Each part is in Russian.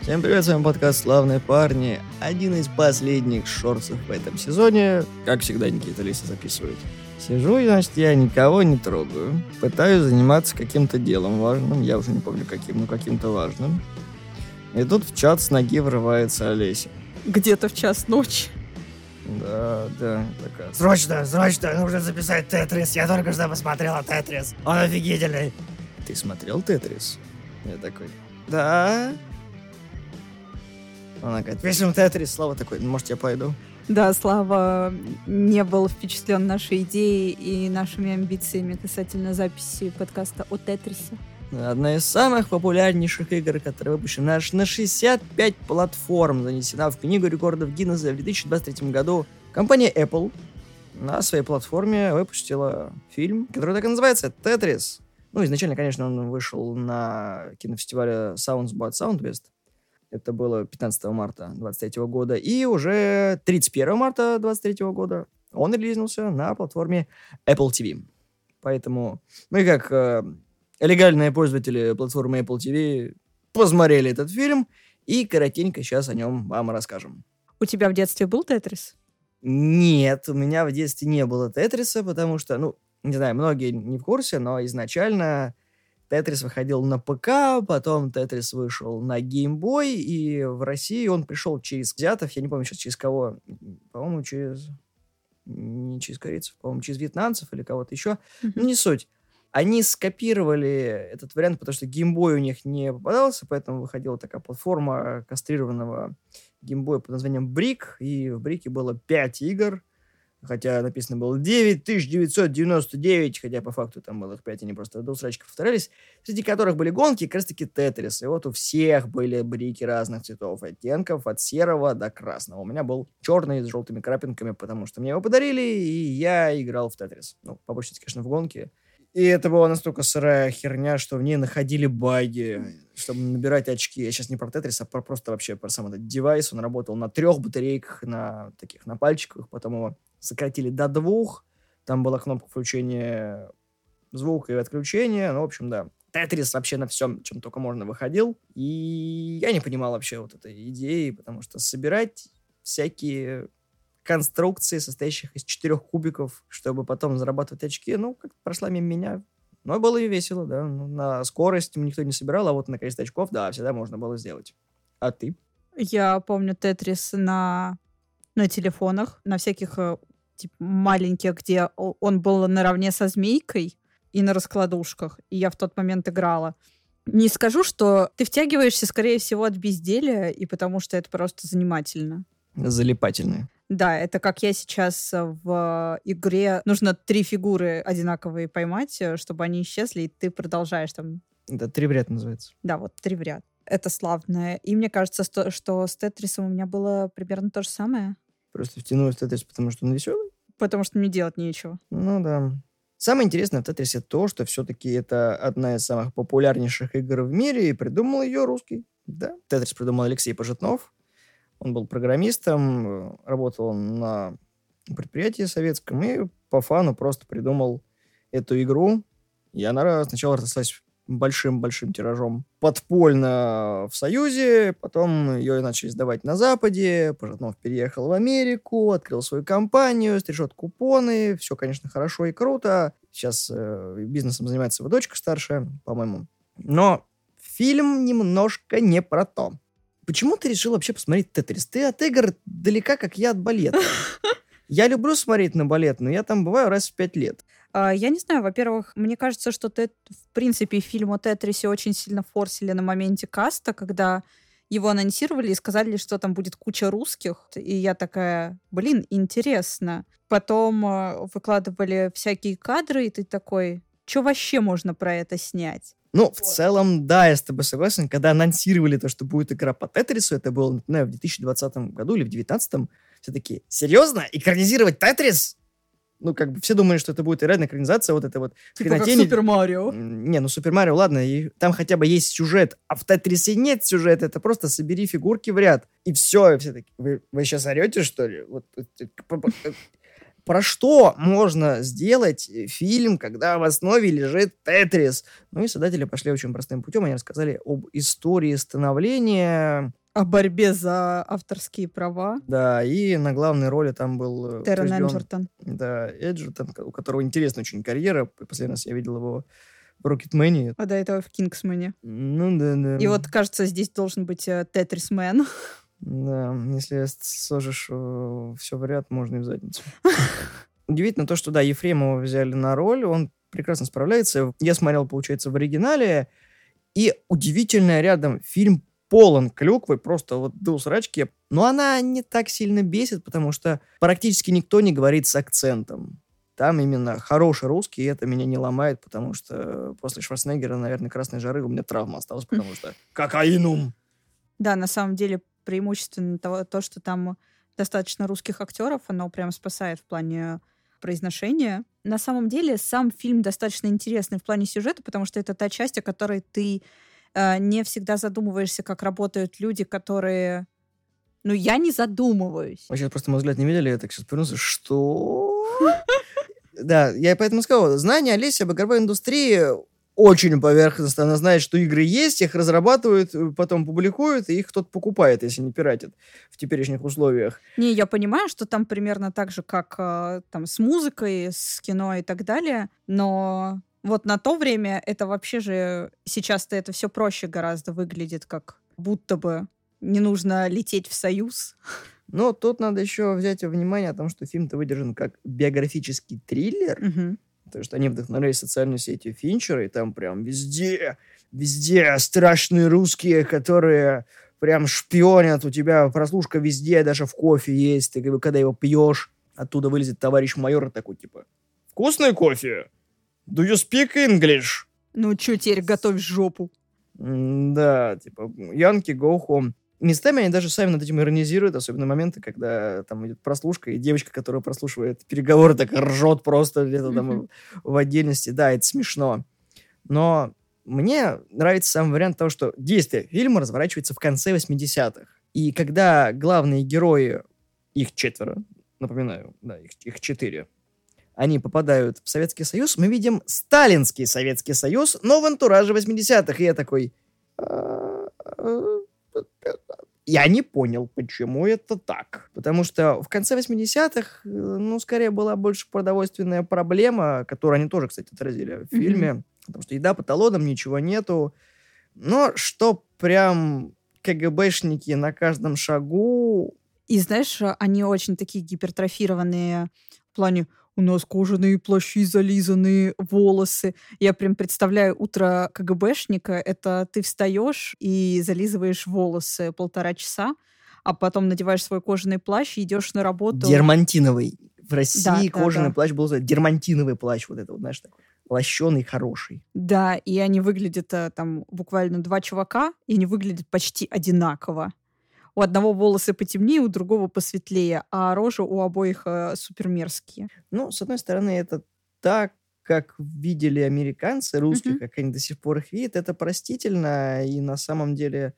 Всем привет, с вами подкаст «Славные парни». Один из последних шорцев в этом сезоне. Как всегда, Никита Лиса записывает. Сижу, и, значит, я никого не трогаю. Пытаюсь заниматься каким-то делом важным. Я уже не помню каким, но каким-то важным. И тут в чат с ноги врывается Олеся. Где-то в час ночи. Да, да, такая. Срочно, срочно, нужно записать Тетрис. Я только что посмотрела Тетрис. Он офигительный. Ты смотрел Тетрис? Я такой, да. Она говорит, пишем Тетрис. Слава такой, ну, может, я пойду? Да, Слава не был впечатлен нашей идеей и нашими амбициями касательно записи подкаста о Тетрисе. Одна из самых популярнейших игр, которая выпущена аж на 65 платформ, занесена в Книгу рекордов Гиннесса в 2023 году. Компания Apple на своей платформе выпустила фильм, который так и называется «Тетрис». Ну, изначально, конечно, он вышел на кинофестивале Sounds But Soundwest. Это было 15 марта 23 года. И уже 31 марта 23 года он релизнулся на платформе Apple TV. Поэтому мы, как э, легальные пользователи платформы Apple TV, посмотрели этот фильм и коротенько сейчас о нем вам расскажем. У тебя в детстве был Тетрис? Нет, у меня в детстве не было Тетриса, потому что, ну, не знаю, многие не в курсе, но изначально Тетрис выходил на ПК, потом Тетрис вышел на геймбой, и в России он пришел через взятов, я не помню сейчас через кого, по-моему, через... Не через корейцев, по-моему, через вьетнамцев или кого-то еще. Ну, не суть. Они скопировали этот вариант, потому что геймбой у них не попадался, поэтому выходила такая платформа кастрированного геймбоя под названием Брик, и в Брике было 5 игр, хотя написано было 9999, хотя по факту там было их 5, они просто до срачков повторялись, среди которых были гонки, как раз таки Тетрис. И вот у всех были брики разных цветов, оттенков, от серого до красного. У меня был черный с желтыми крапинками, потому что мне его подарили, и я играл в Тетрис. Ну, по большей конечно, в гонке. И это была настолько сырая херня, что в ней находили баги, чтобы набирать очки. Я сейчас не про Тетрис, а про просто вообще про сам этот девайс. Он работал на трех батарейках, на таких, на пальчиках, потом его сократили до двух. Там была кнопка включения звука и отключения. Ну, в общем, да. Тетрис вообще на всем, чем только можно, выходил. И я не понимал вообще вот этой идеи, потому что собирать всякие конструкции, состоящих из четырех кубиков, чтобы потом зарабатывать очки, ну, как прошла мимо меня. Но было и весело, да. Ну, на скорость никто не собирал, а вот на количество очков, да, всегда можно было сделать. А ты? Я помню Тетрис на, на телефонах, на всяких э, типа, маленьких, где он был наравне со змейкой и на раскладушках. И я в тот момент играла. Не скажу, что ты втягиваешься, скорее всего, от безделия, и потому что это просто занимательно. Залипательные. Да, это как я сейчас в игре... Нужно три фигуры одинаковые поймать, э, чтобы они исчезли, и ты продолжаешь там... Это три в ряд называется. Да, вот три в ряд. Это славное. И мне кажется, что, что с Тетрисом у меня было примерно то же самое. Просто втянулась в Тетрис, потому что он веселый? Потому что мне делать нечего. Ну да. Самое интересное в Тетрисе то, что все-таки это одна из самых популярнейших игр в мире, и придумал ее русский. Да, Тетрис придумал Алексей Пожитнов. Он был программистом, э, работал на предприятии советском и по фану просто придумал эту игру. И она сначала разослась большим-большим тиражом подпольно в Союзе, потом ее начали сдавать на Западе, Пожитнов переехал в Америку, открыл свою компанию, стрижет купоны, все, конечно, хорошо и круто. Сейчас э, бизнесом занимается его дочка старшая, по-моему. Но фильм немножко не про то. Почему ты решил вообще посмотреть Тетрис? Ты от игр далека, как я от балета. Я люблю смотреть на балет, но я там бываю раз в пять лет. А, я не знаю, во-первых, мне кажется, что ты, в принципе, фильм о Тетрисе очень сильно форсили на моменте каста, когда его анонсировали и сказали, что там будет куча русских. И я такая, блин, интересно. Потом э, выкладывали всякие кадры, и ты такой, что вообще можно про это снять? Ну, в целом, да, я с тобой согласен. Когда анонсировали то, что будет игра по Тетрису, это было, например, в 2020 году или в 2019, все таки серьезно? Экранизировать Тетрис? Ну, как бы все думали, что это будет реально экранизация, вот это вот... Типа как Супер Марио. Не, ну Супер Марио, ладно, и там хотя бы есть сюжет, а в Тетрисе нет сюжета, это просто собери фигурки в ряд, и все, и все таки вы, вы сейчас орете, что ли? Вот, про что можно сделать фильм, когда в основе лежит Тетрис? Ну и создатели пошли очень простым путем. Они рассказали об истории становления О борьбе за авторские права. да, и на главной роли там был э, Террен Эджертон. Да, Эджертон, у которого интересная очень карьера. Последний раз я видел его в Рокетмене. А до этого в Кингсмане. Ну да, да. И вот, кажется, здесь должен быть э, Тетрисмен. Да, если сложишь все в ряд, можно и в задницу. Удивительно то, что, да, Ефремова взяли на роль, он прекрасно справляется. Я смотрел, получается, в оригинале, и удивительно рядом фильм полон клюквы, просто вот до усрачки. Но она не так сильно бесит, потому что практически никто не говорит с акцентом. Там именно хороший русский, и это меня не ломает, потому что после Шварценеггера, наверное, «Красной жары» у меня травма осталась, потому что кокаинум. Да, на самом деле преимущественно того, то, что там достаточно русских актеров, оно прям спасает в плане произношения. На самом деле сам фильм достаточно интересный в плане сюжета, потому что это та часть, о которой ты не всегда задумываешься, как работают люди, которые... Ну, я не задумываюсь. Вы сейчас просто мой взгляд не видели, я так сейчас повернулся. Что? Да, я поэтому сказал, знание Олеси об игровой индустрии очень поверхностно. Она знает, что игры есть, их разрабатывают, э, потом публикуют, и их кто-то покупает, если не пиратит в теперешних условиях. Не, я понимаю, что там примерно так же, как э, там с музыкой, с кино и так далее, но вот на то время это вообще же сейчас-то это все проще гораздо выглядит, как будто бы не нужно лететь в Союз. Но тут надо еще взять во внимание о том, что фильм-то выдержан как биографический триллер, Мгм. потому что они вдохновлялись социальной сетью Финчера, и там прям везде, везде страшные русские, которые прям шпионят, у тебя прослушка везде, даже в кофе есть, ты когда его пьешь, оттуда вылезет товарищ майор такой, типа, вкусный кофе? Do you speak English? Ну, чё теперь, готовь жопу. М, Да, типа, Янки, go home. Местами они даже сами над этим иронизируют, особенно моменты, когда там идет прослушка, и девочка, которая прослушивает переговоры, так ржет просто где-то там Мгм. в отдельности. Да, это смешно. Но мне нравится сам вариант того, что действие фильма разворачивается в конце 80-х. И когда главные герои, их четверо, напоминаю, да, их, их четыре, они попадают в Советский Союз, мы видим сталинский Советский Союз, но в антураже 80-х. И я такой... «А, Я не понял, почему это так. Потому что в конце 80-х, э, ну, скорее была больше продовольственная проблема, которую они тоже, кстати, отразили в фильме. Потому что еда по талонам, ничего нету. Но что прям КГБшники на каждом шагу... И знаешь, они очень такие гипертрофированные в плане у нас кожаные плащи, зализанные волосы. Я прям представляю утро КГБшника. Это ты встаешь и зализываешь волосы полтора часа, а потом надеваешь свой кожаный плащ и идешь на работу. Дермантиновый. В России Да, да, кожаный да. плащ был дермантиновый плащ. Вот это вот, знаешь, такой лощеный, хороший. Да, и они выглядят э, там буквально два чувака, и они выглядят почти одинаково. У одного волосы потемнее, у другого посветлее, а рожи у обоих э, супермерзкие. Ну, с одной стороны, это так, как видели американцы русских, Мгм. как они до сих пор их видят, это простительно, и на самом деле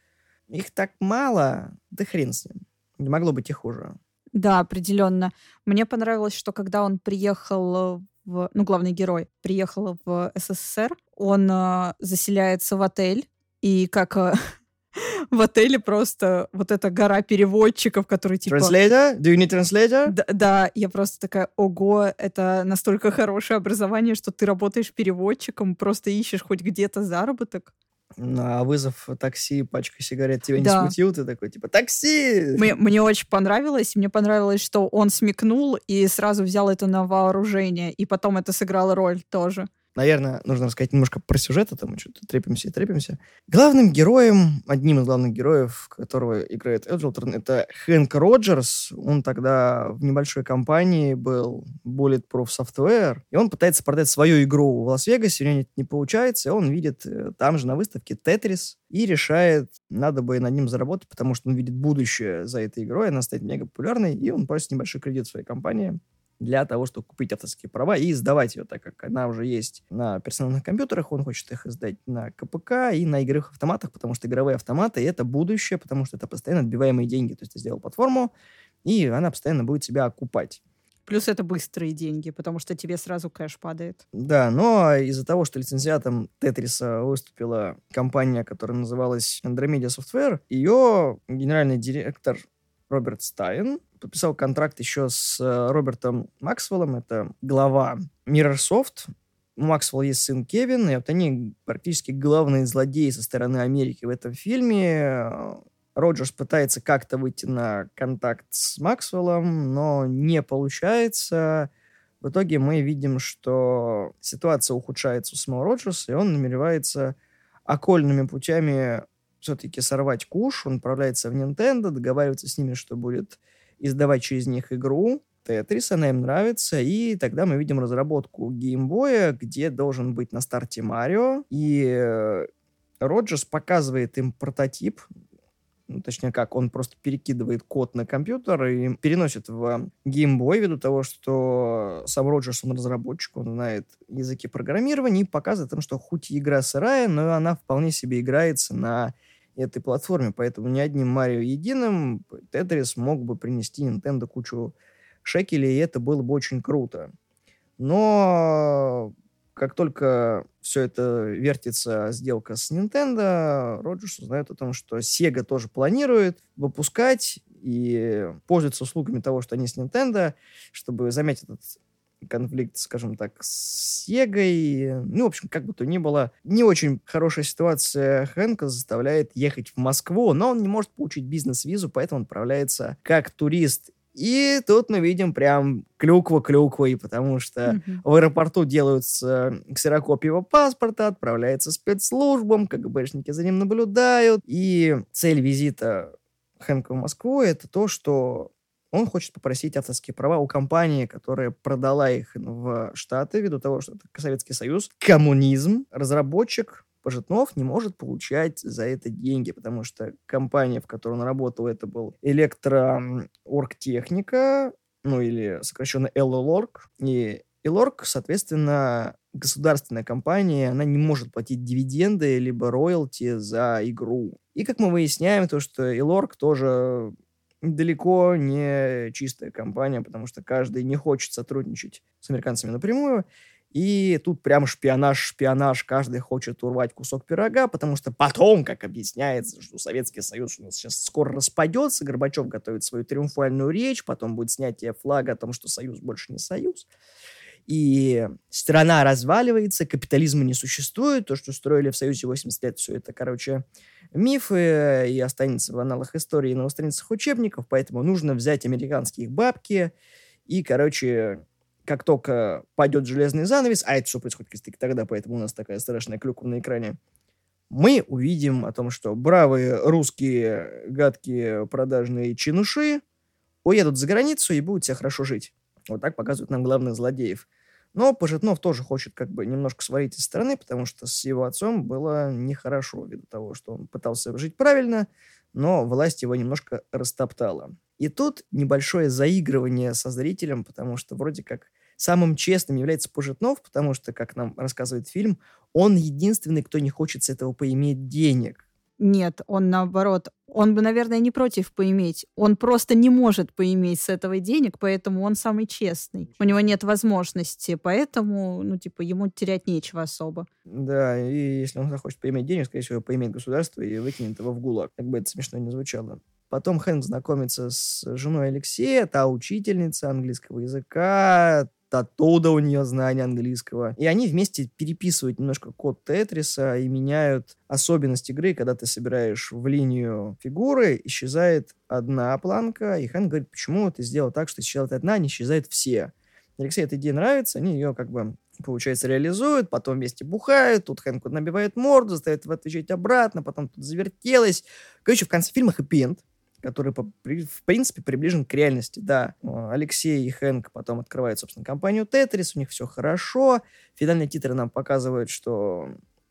их так мало, да хрен с ним. Не могло быть и хуже. Да, определенно. Мне понравилось, что когда он приехал в... Ну, главный герой приехал в СССР, он э, заселяется в отель, и как э, в отеле просто вот эта гора переводчиков, которые типа... Translator? Do you need translator? Да, да, я просто такая, ого, это настолько хорошее образование, что ты работаешь переводчиком, просто ищешь хоть где-то заработок. Ну, А вызов такси, пачка сигарет тебя не Да. смутил? Ты такой, типа, такси! Мне, мне очень понравилось. Мне понравилось, что он смекнул и сразу взял это на вооружение. И потом это сыграло роль тоже. Наверное, нужно рассказать немножко про сюжет, а то мы что-то трепимся и трепимся. Главным героем, одним из главных героев, которого играет Эджелтон, это Хэнк Роджерс. Он тогда в небольшой компании был Bulletproof Software, и он пытается продать свою игру в Лас-Вегасе, у него это не получается, и он видит э, там же на выставке Тетрис и решает, надо бы над ним заработать, потому что он видит будущее за этой игрой, она станет мега популярной, и он просит небольшой кредит своей компании для того, чтобы купить авторские права и издавать ее, так как она уже есть на персональных компьютерах, он хочет их издать на КПК и на игровых автоматах, потому что игровые автоматы — это будущее, потому что это постоянно отбиваемые деньги. То есть ты сделал платформу, и она постоянно будет себя окупать. Плюс это быстрые деньги, потому что тебе сразу кэш падает. Да, но из-за того, что лицензиатом Тетриса выступила компания, которая называлась Andromeda Software, ее генеральный директор Роберт Стайн подписал контракт еще с э, Робертом Максвеллом, это глава Mirrorsoft. У Максвелла есть сын Кевин, и вот они практически главные злодеи со стороны Америки в этом фильме. Роджерс пытается как-то выйти на контакт с Максвеллом, но не получается. В итоге мы видим, что ситуация ухудшается у самого Роджерса, и он намеревается окольными путями все-таки сорвать куш. Он отправляется в Nintendo, договаривается с ними, что будет издавать через них игру. Тетрис, она им нравится, и тогда мы видим разработку геймбоя, где должен быть на старте Марио, и э, Роджерс показывает им прототип, ну, точнее как, он просто перекидывает код на компьютер и переносит в геймбой ввиду того, что сам Роджерс, он разработчик, он знает языки программирования и показывает им, что хоть игра сырая, но она вполне себе играется на этой платформе, поэтому ни одним Марио единым Тетрис мог бы принести Nintendo кучу шекелей, и это было бы очень круто. Но как только все это вертится, сделка с Nintendo, Роджерс узнает о том, что Sega тоже планирует выпускать и пользуется услугами того, что они с Nintendo, чтобы заметить этот конфликт, скажем так, с Сегой. Ну, в общем, как бы то ни было, не очень хорошая ситуация Хэнка заставляет ехать в Москву, но он не может получить бизнес-визу, поэтому он отправляется как турист и тут мы видим прям клюква клюквой, потому что mm-hmm. в аэропорту делаются ксерокопии его паспорта, отправляется спецслужбам, КГБшники за ним наблюдают. И цель визита Хэнка в Москву — это то, что он хочет попросить авторские права у компании, которая продала их в Штаты, ввиду того, что это Советский Союз, коммунизм, разработчик Пожитнов не может получать за это деньги, потому что компания, в которой он работал, это был электрооргтехника, ну или сокращенно Эллорг, и Элорг, соответственно, государственная компания, она не может платить дивиденды либо роялти за игру. И как мы выясняем, то, что Элорг тоже далеко не чистая компания, потому что каждый не хочет сотрудничать с американцами напрямую. И тут прям шпионаж, шпионаж, каждый хочет урвать кусок пирога, потому что потом, как объясняется, что Советский Союз у нас сейчас скоро распадется, Горбачев готовит свою триумфальную речь, потом будет снятие флага о том, что Союз больше не Союз. И страна разваливается, капитализма не существует, то, что строили в Союзе 80 лет, все это, короче, мифы, и останется в аналах истории на страницах учебников, поэтому нужно взять американские бабки и, короче, как только пойдет железный занавес, а это все происходит как тогда, поэтому у нас такая страшная клюква на экране, мы увидим о том, что бравые русские гадкие продажные чинуши уедут за границу и будут себя хорошо жить. Вот так показывают нам главных злодеев. Но Пожитнов тоже хочет как бы немножко сварить из стороны, потому что с его отцом было нехорошо ввиду того, что он пытался жить правильно, но власть его немножко растоптала. И тут небольшое заигрывание со зрителем, потому что вроде как самым честным является Пужетнов, потому что, как нам рассказывает фильм, он единственный, кто не хочет с этого поиметь денег. Нет, он наоборот. Он бы, наверное, не против поиметь. Он просто не может поиметь с этого денег, поэтому он самый честный. У него нет возможности, поэтому, ну, типа, ему терять нечего особо. Да, и если он захочет поиметь денег, скорее всего, поимеет государство и выкинет его в ГУЛАГ. Как бы это смешно не звучало. Потом Хэнк знакомится с женой Алексея, та учительница английского языка, оттуда у нее знания английского. И они вместе переписывают немножко код Тетриса и меняют особенность игры, когда ты собираешь в линию фигуры, исчезает одна планка, и Хэн говорит, почему ты сделал так, что исчезает одна, а не исчезает все. Алексею эта идея нравится, они ее как бы получается, реализуют, потом вместе бухают, тут Хэнку набивает морду, заставит его отвечать обратно, потом тут завертелось. Короче, в конце фильма хэппи-энд который, в принципе, приближен к реальности. Да, Алексей и Хэнк потом открывают, собственно, компанию Тетрис, у них все хорошо. Финальные титры нам показывают, что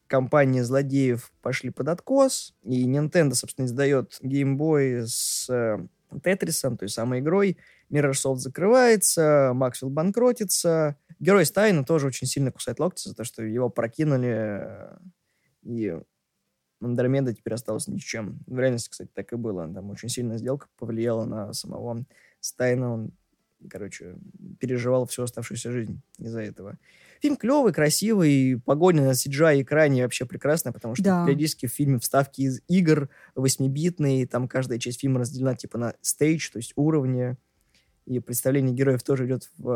компании злодеев пошли под откос, и Nintendo, собственно, издает Game Boy с э, Тетрисом, той самой игрой. Mirrorsoft закрывается, Максвелл банкротится. Герой Стайна тоже очень сильно кусает локти за то, что его прокинули, э, и Андромеда теперь осталась ни с чем. В реальности, кстати, так и было. Там очень сильная сделка повлияла на самого Стайна. Он короче, переживал всю оставшуюся жизнь из-за этого. Фильм клевый, красивый, погоня на CGI экране вообще прекрасная, потому что Да. периодически в фильме вставки из игр восьмибитные, там каждая часть фильма разделена типа на стейдж, то есть уровни, и представление героев тоже идет в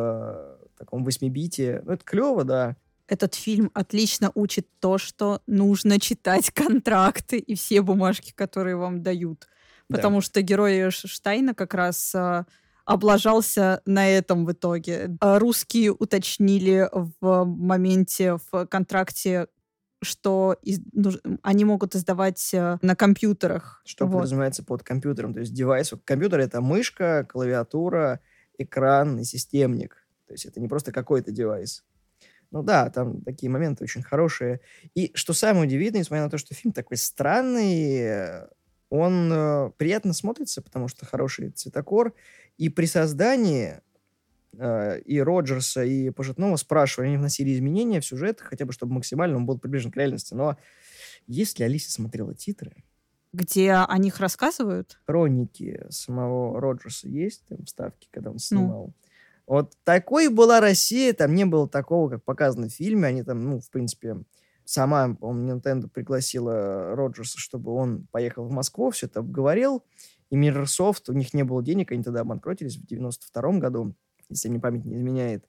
э, таком восьмибите. Ну, это клево, да. Этот фильм отлично учит то, что нужно читать контракты и все бумажки, которые вам дают. Да. Потому что герой Штайна как раз а, облажался на этом в итоге. А Русские уточнили в моменте в контракте, что из- нуж- они могут издавать э, на компьютерах. Что Вот. подразумевается под компьютером. То есть девайс. Компьютер — это мышка, клавиатура, экран и системник. То есть это не просто какой-то девайс. Ну да, там такие моменты очень хорошие. И что самое удивительное, несмотря на то, что фильм такой странный, он э, приятно смотрится, потому что хороший цветокор. И при создании э, и Роджерса, и Пожитного спрашивали, они вносили изменения в сюжет, хотя бы чтобы максимально он был приближен к реальности. Но если Алиса смотрела титры, Где о них рассказывают? хроники самого Роджерса есть там вставки, когда он Ну. Вот такой была Россия, там не было такого, как показано в фильме. Они там, ну, в принципе, сама, по-моему, Nintendo пригласила Роджерса, чтобы он поехал в Москву, все это обговорил. И Microsoft, у них не было денег, они тогда обанкротились в 92 году, если мне память не изменяет.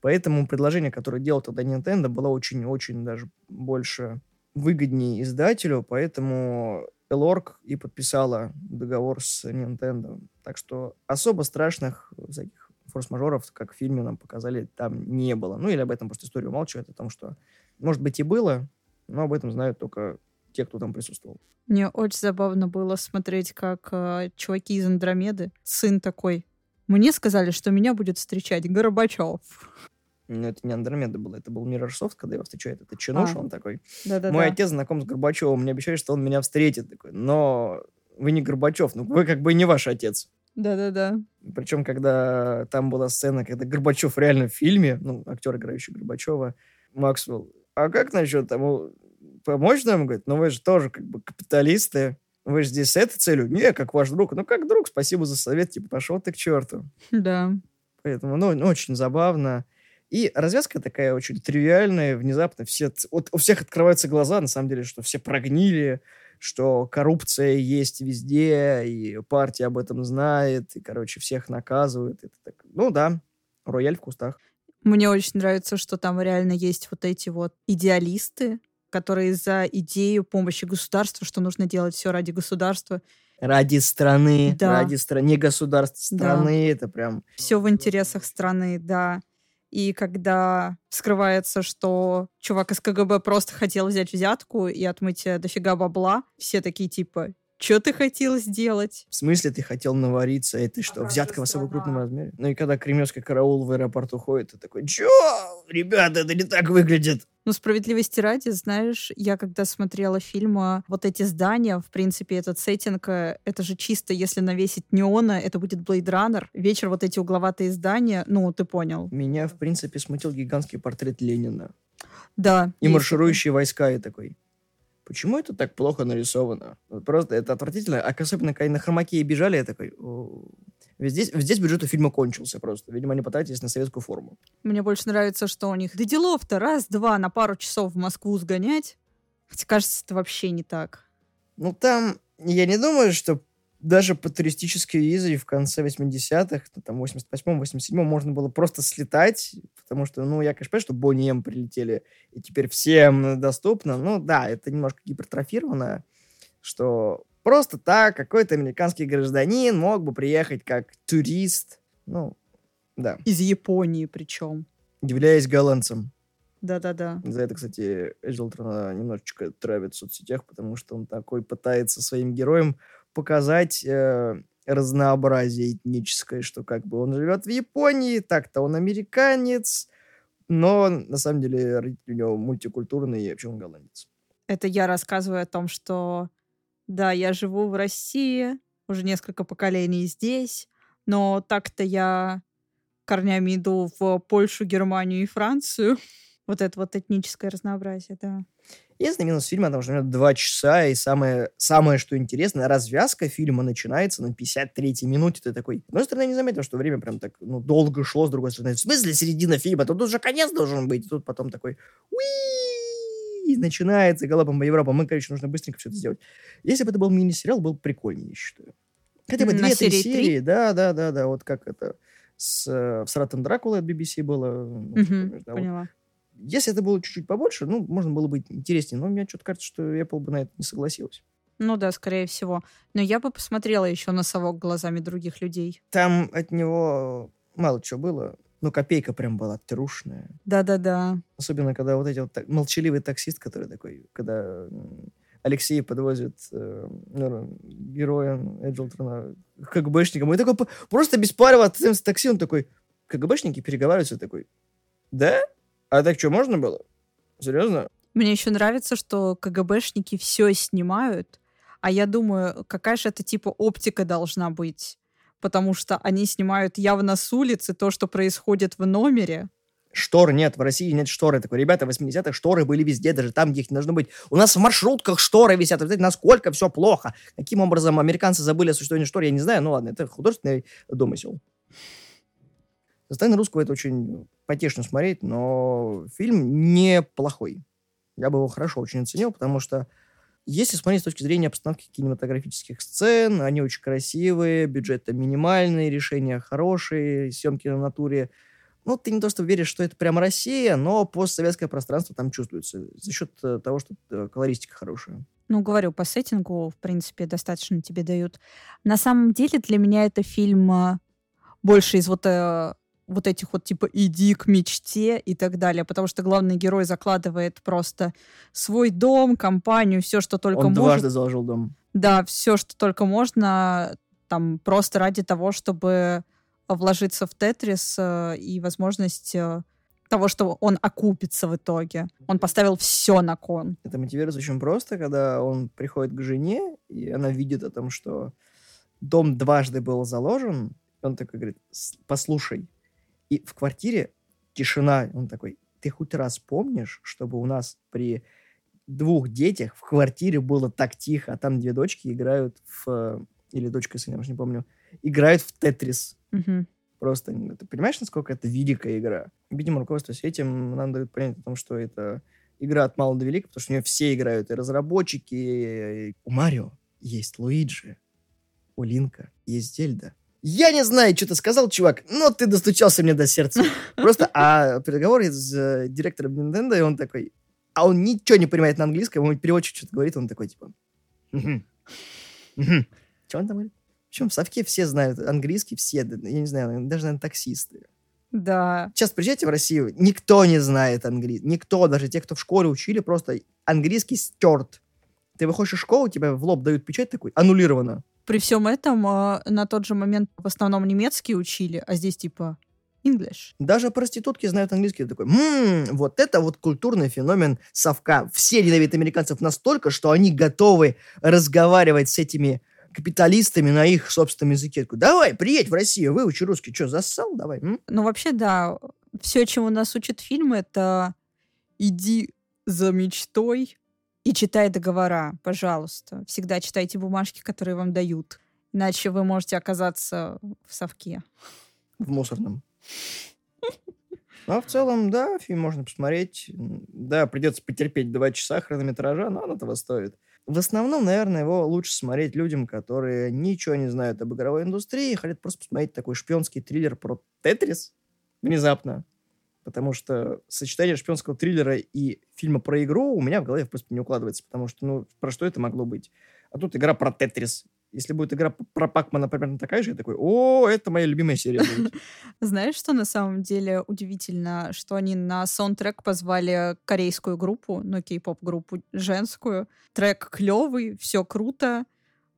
Поэтому предложение, которое делал тогда Nintendo, было очень-очень даже больше выгоднее издателю, поэтому Элорг и подписала договор с Nintendo. Так что особо страшных всяких форс-мажоров, как в фильме нам показали, там не было. Ну или об этом просто история умалчивает, о том, что, может быть, и было, но об этом знают только те, кто там присутствовал. Мне очень забавно было смотреть, как э, чуваки из Андромеды, сын такой, мне сказали, что меня будет встречать Горбачев. Но это не Андромеда было, это был Миррорсофт, когда его встречает. Это Чинуш, А. он такой. Да-да-да. Мой отец знаком с Горбачевым, мне обещали, что он меня встретит. Такой, но вы не Горбачев, ну вы как бы не ваш отец. Да-да-да. Причем, когда там была сцена, когда Горбачев реально в фильме, ну, актер, играющий Горбачева, Максвелл, а как насчет тому помочь нам? Говорит, ну вы же тоже как бы капиталисты. Вы же здесь с этой целью? Не, как ваш друг. Ну, как друг, спасибо за совет. Типа, пошел ты к черту. Да. Поэтому, ну, ну, очень забавно. И развязка такая очень тривиальная, внезапно все... Вот у всех открываются глаза, на самом деле, что все прогнили, что коррупция есть везде, и партия об этом знает, и, короче, всех наказывают. Это так, ну да, рояль в кустах. Мне очень нравится, что там реально есть вот эти вот идеалисты, которые за идею помощи государству, что нужно делать все ради государства, Ради страны, Да. ради страны, не государства, Да. страны, это прям... все в интересах страны, да. И когда скрывается, что чувак из КГБ просто хотел взять взятку и отмыть дофига бабла, все такие типа, что ты хотел сделать? В смысле ты хотел навариться? Это что, взятка в особо крупном размере? Ну и когда кремлевский караул в аэропорт уходит, ты такой, чё? Ребята, это не так выглядит. Ну, справедливости ради, знаешь, я когда смотрела фильм, а, вот эти здания, в принципе, этот сеттинг, э, это же чисто, если навесить неона, это будет Blade Runner. Вечер вот эти угловатые здания, ну, ты понял. Меня, в принципе, смутил гигантский портрет Ленина. Да. И марширующие войска, и такой. Почему это так плохо нарисовано? Вот просто это отвратительно. А особенно, когда на хромаке бежали, я такой... «О». Ведь Здесь, здесь бюджет у фильма кончился просто. Видимо, они потратились на советскую форму. Мне больше нравится, что у них да делов-то раз-два на пару часов в Москву сгонять. Хотя, кажется, это вообще не так. Ну, там, я не думаю, что даже по туристической визе в конце 80-х, ну, там, 88-м, 87-м можно было просто слетать, потому что, ну, я, конечно, понимаю, что Бонни М прилетели, и теперь всем доступно. Ну, да, это немножко гипертрофировано, что просто так какой-то американский гражданин мог бы приехать как турист, ну, да, Из Японии причем. являясь голландцем. Да-да-да. За это, кстати, Эджелтрона немножечко травит в соцсетях, потому что он такой пытается своим героям показать э, разнообразие этническое, что как бы он живет в Японии, так-то он американец, но на самом деле родители у него мультикультурные, и вообще он голландец. Это я рассказываю о том, что да, я живу в России, уже несколько поколений здесь, но так-то я корнями иду в Польшу, Германию и Францию. Вот это вот этническое разнообразие, да. Единственный минус фильма, потому что у него два часа, и самое, самое, что интересно, развязка фильма начинается на 53-й минуте. Ты такой, с одной стороны, не заметил, что время прям так ну, долго шло, с другой стороны, в смысле середина фильма, тут уже конец должен быть. И тут потом такой, уи и начинается галопом по Европе. Мы, короче, нужно быстренько все это сделать. Если бы это был мини-сериал, был прикольнее, я считаю. Хотя бы две-три серии да, да, да, да, вот как это с, э, с Ратом Дракула от BBC было. ну, Мгм, помнишь, да, вот поняла. если это было чуть-чуть побольше, ну, можно было быть интереснее. Но мне что-то кажется, что Apple бы на это не согласилась. Ну да, скорее всего. Но я бы посмотрела еще на совок глазами других людей. Там от него мало чего было. Ну, копейка прям была трушная. Да-да-да. Особенно, когда вот эти вот так- молчаливый таксист, который такой, когда Алексей подвозит э, ну, героя Эджелтрона к КГБшникам, и такой просто без от с такси, он такой, КГБшники переговариваются, такой, да? А так что, можно было? Серьезно? Мне еще нравится, что КГБшники все снимают, а я думаю, какая же это типа оптика должна быть. Потому что они снимают явно с улицы то, что происходит в номере. Штор нет, в России нет шторы. Такой, ребята, в 80-х шторы были везде, даже там, где их не должно быть. У нас в маршрутках шторы висят. Вы знаете, насколько все плохо. Каким образом американцы забыли о существовании штор, я не знаю. Ну ладно, это художественный домысел. Со стороны русского это очень потешно смотреть, но фильм неплохой. Я бы его хорошо очень оценил, потому что если смотреть с точки зрения постановки кинематографических сцен, они очень красивые, бюджет минимальный, решения хорошие, съемки на натуре. Ну, ты не то, что веришь, что это прям Россия, но постсоветское пространство там чувствуется за счет э, того, что э, колористика хорошая. Ну, говорю, по сеттингу, в принципе, достаточно тебе дают. На самом деле, для меня это фильм а, больше из вот, э, вот этих вот типа «иди к мечте» и так далее, потому что главный герой закладывает просто свой дом, компанию, все, что только Он может. дважды заложил дом. Да, все, что только можно, там просто ради того, чтобы вложиться в Тетрис э, и возможность э, того, что он окупится в итоге. Он поставил все на кон. Это мотивируется очень просто, когда он приходит к жене, и она видит о том, что дом дважды был заложен. и Он такой говорит, «С- послушай, и в квартире тишина. Он такой, ты хоть раз помнишь, чтобы у нас при двух детях в квартире было так тихо, а там две дочки играют в... э, Или дочка, если я уже не помню, играют в Тетрис. Мгм. Просто, ты понимаешь, насколько это великая игра? Видимо, руководствуясь этим, нам дают понять о том, что это игра от мала до велика, потому что у нее все играют, и разработчики. и У Марио есть Луиджи, у Линка есть Зельда. Я не знаю, что ты сказал, чувак, но ты достучался мне до сердца. Просто, а переговор с э, директором Nintendo, и он такой, а он ничего не понимает на английском, ему переводчик что-то говорит, он такой, типа, что он там говорит? Причем в Совке все знают английский, все, я не знаю, даже, наверное, таксисты. Да. Сейчас приезжайте в Россию, никто не знает английский. Никто, даже те, кто в школе учили, просто английский стерт. Ты выходишь из школы, тебе в лоб дают печать такой, аннулировано. При всем этом э, на тот же момент в основном немецкий учили, а здесь типа English. Даже проститутки знают английский. Ты такой, «М, вот это вот культурный феномен совка. Все ненавидят американцев настолько, что они готовы разговаривать с этими капиталистами на их собственном языке. Такой, давай, приедь в Россию, выучи русский. Что, зассал? Давай. м?» Ну, вообще, да, все, чему нас учит фильм, это иди за мечтой и читай договора, пожалуйста. Всегда читайте бумажки, которые вам дают. Иначе вы можете оказаться в совке. в мусорном. Ну, а в целом, да, фильм можно посмотреть. Да, придется потерпеть два часа хронометража, но оно того стоит. В основном, наверное, его лучше смотреть людям, которые ничего не знают об игровой индустрии и хотят просто посмотреть такой шпионский триллер про Тетрис внезапно. Потому что сочетание шпионского триллера и фильма про игру у меня в голове просто не укладывается. Потому что, ну, про что это могло быть? А тут игра про Тетрис. Если будет игра про Пакмана примерно такая же, я такой, о, это моя любимая серия будет. Знаешь, что на самом деле удивительно, что они на саундтрек позвали корейскую группу, ну, кей-поп-группу женскую. Трек клевый, все круто,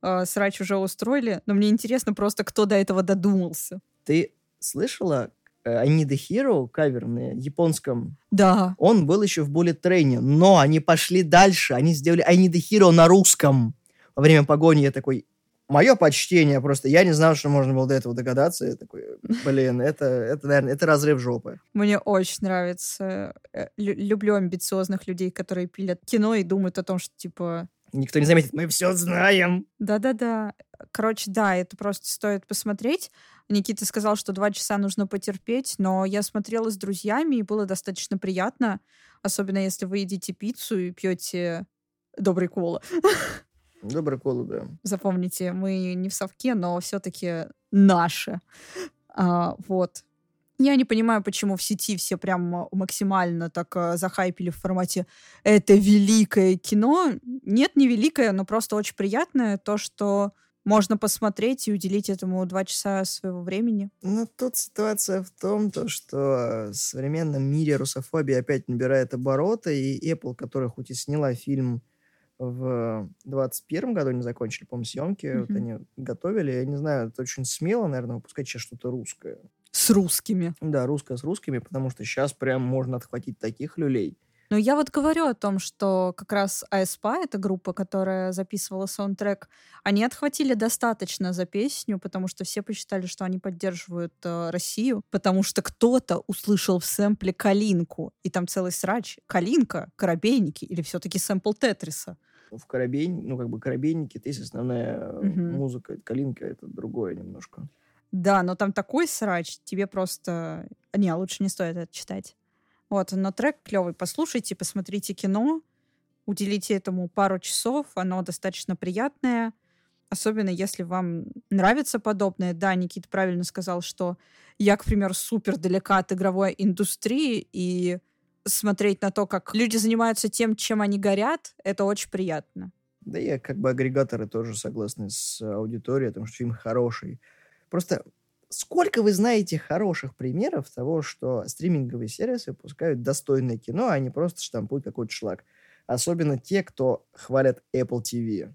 э, срач уже устроили, но мне интересно просто, кто до этого додумался. Ты слышала I Need a Hero кавер на японском? Да, Он был еще в Bullet Train, но они пошли дальше. Они сделали I Need a Hero на русском. Во время погони я такой, мое почтение просто. Я не знал, что можно было до этого догадаться. Я такой, блин, это, это, наверное, это разрыв жопы. Мне очень нравится. э, лю- Люблю амбициозных людей, которые пилят кино и думают о том, что типа Никто не заметит, мы все знаем. Да-да-да. Короче, да, это просто стоит посмотреть. Никита сказал, что два часа нужно потерпеть, но я смотрела с друзьями, и было достаточно приятно, особенно если вы едите пиццу и пьете добрый кола. Добрый колу, да. Запомните, мы не в совке, но все-таки наши. А, вот. Я не понимаю, почему в сети все прям максимально так а, захайпили в формате «это великое кино». Нет, не великое, но просто очень приятное то, что можно посмотреть и уделить этому два часа своего времени. Но тут ситуация в том, то, что в современном мире русофобия опять набирает обороты, и Apple, которая хоть и сняла фильм в 21 году, не закончили, по-моему, съемки, вот Мгм. они готовили, я не знаю, это очень смело, наверное, выпускать сейчас что-то русское. С русскими. Да, русское с русскими, потому что сейчас прям можно отхватить таких люлей. Но я вот говорю о том, что как раз АСПА, эта группа, которая записывала саундтрек, они отхватили достаточно за песню, потому что все посчитали, что они поддерживают э, Россию, потому что кто-то услышал в сэмпле «Калинку», и там целый срач. «Калинка», «Коробейники» или все-таки сэмпл Тетриса? В корабейн, ну, как бы корабейники, это есть основная э, Мгм. музыка, калинка это другое немножко. Да, но там такой срач, тебе просто... Не, лучше не стоит это читать. Вот, но трек клевый. Послушайте, посмотрите кино, уделите этому пару часов, оно достаточно приятное, особенно если вам нравится подобное. Да, Никита правильно сказал, что я, к примеру, супер далека от игровой индустрии, и смотреть на то, как люди занимаются тем, чем они горят, это очень приятно. Да и как бы агрегаторы тоже согласны с аудиторией, о том, что фильм хороший. Просто сколько вы знаете хороших примеров того, что стриминговые сервисы выпускают достойное кино, а не просто штампуют какой-то шлак. Особенно те, кто хвалят Apple TV.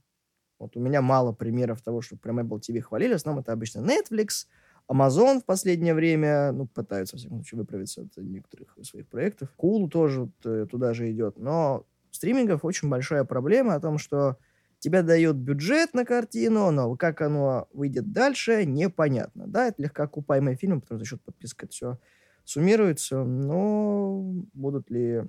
Вот у меня мало примеров того, что прям Apple TV хвалили. В основном это обычно Netflix, Amazon в последнее время, ну, пытаются, во всяком случае, выправиться от некоторых своих проектов. Hulu тоже вот, э, туда же идет. Но стримингов очень большая проблема о том, что тебе дают бюджет на картину, но как оно выйдет дальше, непонятно. Да, это легко окупаемый фильм, потому что за счет подписки это все суммируется, но будут ли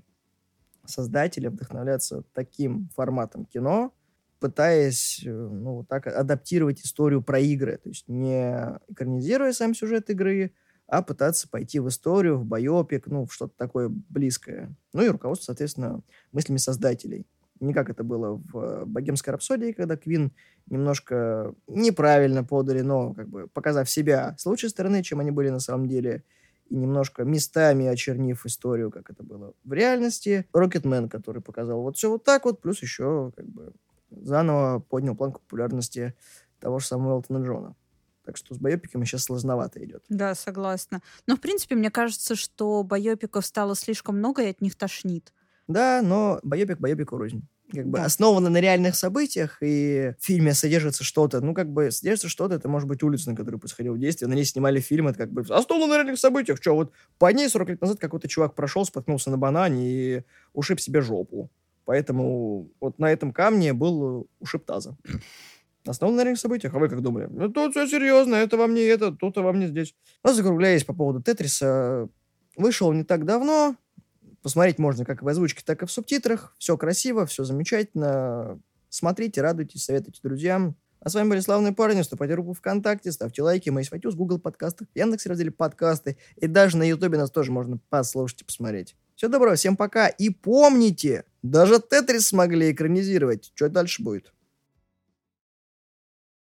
создатели вдохновляться таким форматом кино, пытаясь, э, ну, вот так адаптировать историю про игры, то есть не экранизируя сам сюжет игры, а пытаться пойти в историю, в байопик, ну, в что-то такое близкое. Ну и руководство, соответственно, мыслями создателей. Не как это было в э, «Богемской рапсодии», когда Квин немножко неправильно подали, но как бы показав себя с лучшей стороны, чем они были на самом деле, и немножко местами очернив историю, как это было в реальности. Рокетмен, который показал вот все вот так вот, плюс еще как бы заново поднял планку популярности того же самого Элтона Джона. Так что с байопиками сейчас сложновато идет. Да, согласна. Но, в принципе, мне кажется, что байопиков стало слишком много, и от них тошнит. Да, но байопик байопику рознь. Как бы Да. основано на реальных событиях, и в фильме содержится что-то. Ну, как бы содержится что-то, это может быть улица, на которой происходило действие. На ней снимали фильм, это как бы основано на реальных событиях. Что, вот по ней 40 лет назад какой-то чувак прошел, споткнулся на банане и ушиб себе жопу. Поэтому вот на этом камне был ушиб таза. Основано на реальных событиях. А вы как думали? Ну, тут все серьезно, это вам не это, тут, а вам не здесь. Но закругляясь по поводу Тетриса, вышел не так давно, Посмотреть можно как в озвучке, так и в субтитрах. Все красиво, все замечательно. Смотрите, радуйтесь, советуйте друзьям. А с вами были славные парни. Вступайте в группу ВКонтакте, ставьте лайки. Мы есть в iTunes, Google подкастах, Яндекс разделе подкасты. И даже на Ютубе нас тоже можно послушать и посмотреть. Всего доброго, всем пока. И помните, даже Тетрис смогли экранизировать. Что дальше будет?